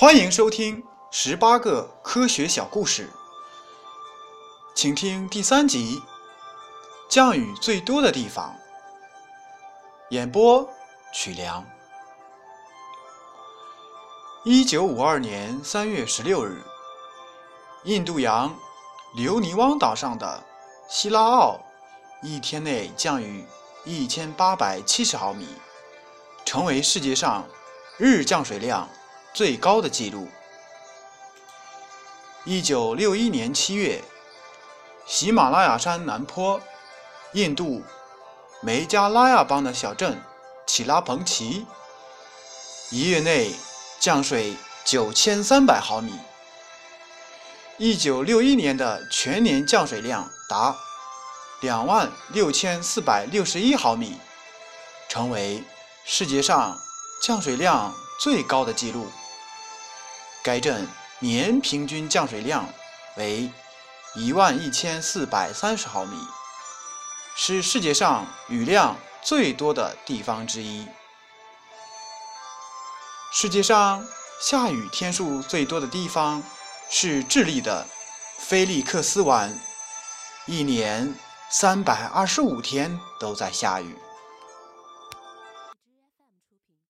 欢迎收听十八个科学小故事，请听第三集：降雨最多的地方。演播：曲梁。一九五二年三月十六日，印度洋留尼汪岛上的希拉奥一天内降雨一千八百七十毫米，成为世界上日降水量最高的纪录。一九六一年七月，喜马拉雅山南坡，印度梅加拉亚邦的小镇奇拉彭奇，一月内。降水九千三百毫米。一九六一年的全年降水量达两万六千四百六十一毫米，成为世界上降水量最高的纪录。该镇年平均降水量为一万一千四百三十毫米，是世界上雨量最多的地方之一。世界上下雨天数最多的地方是智利的菲利克斯湾，一年三百二十五天都在下雨。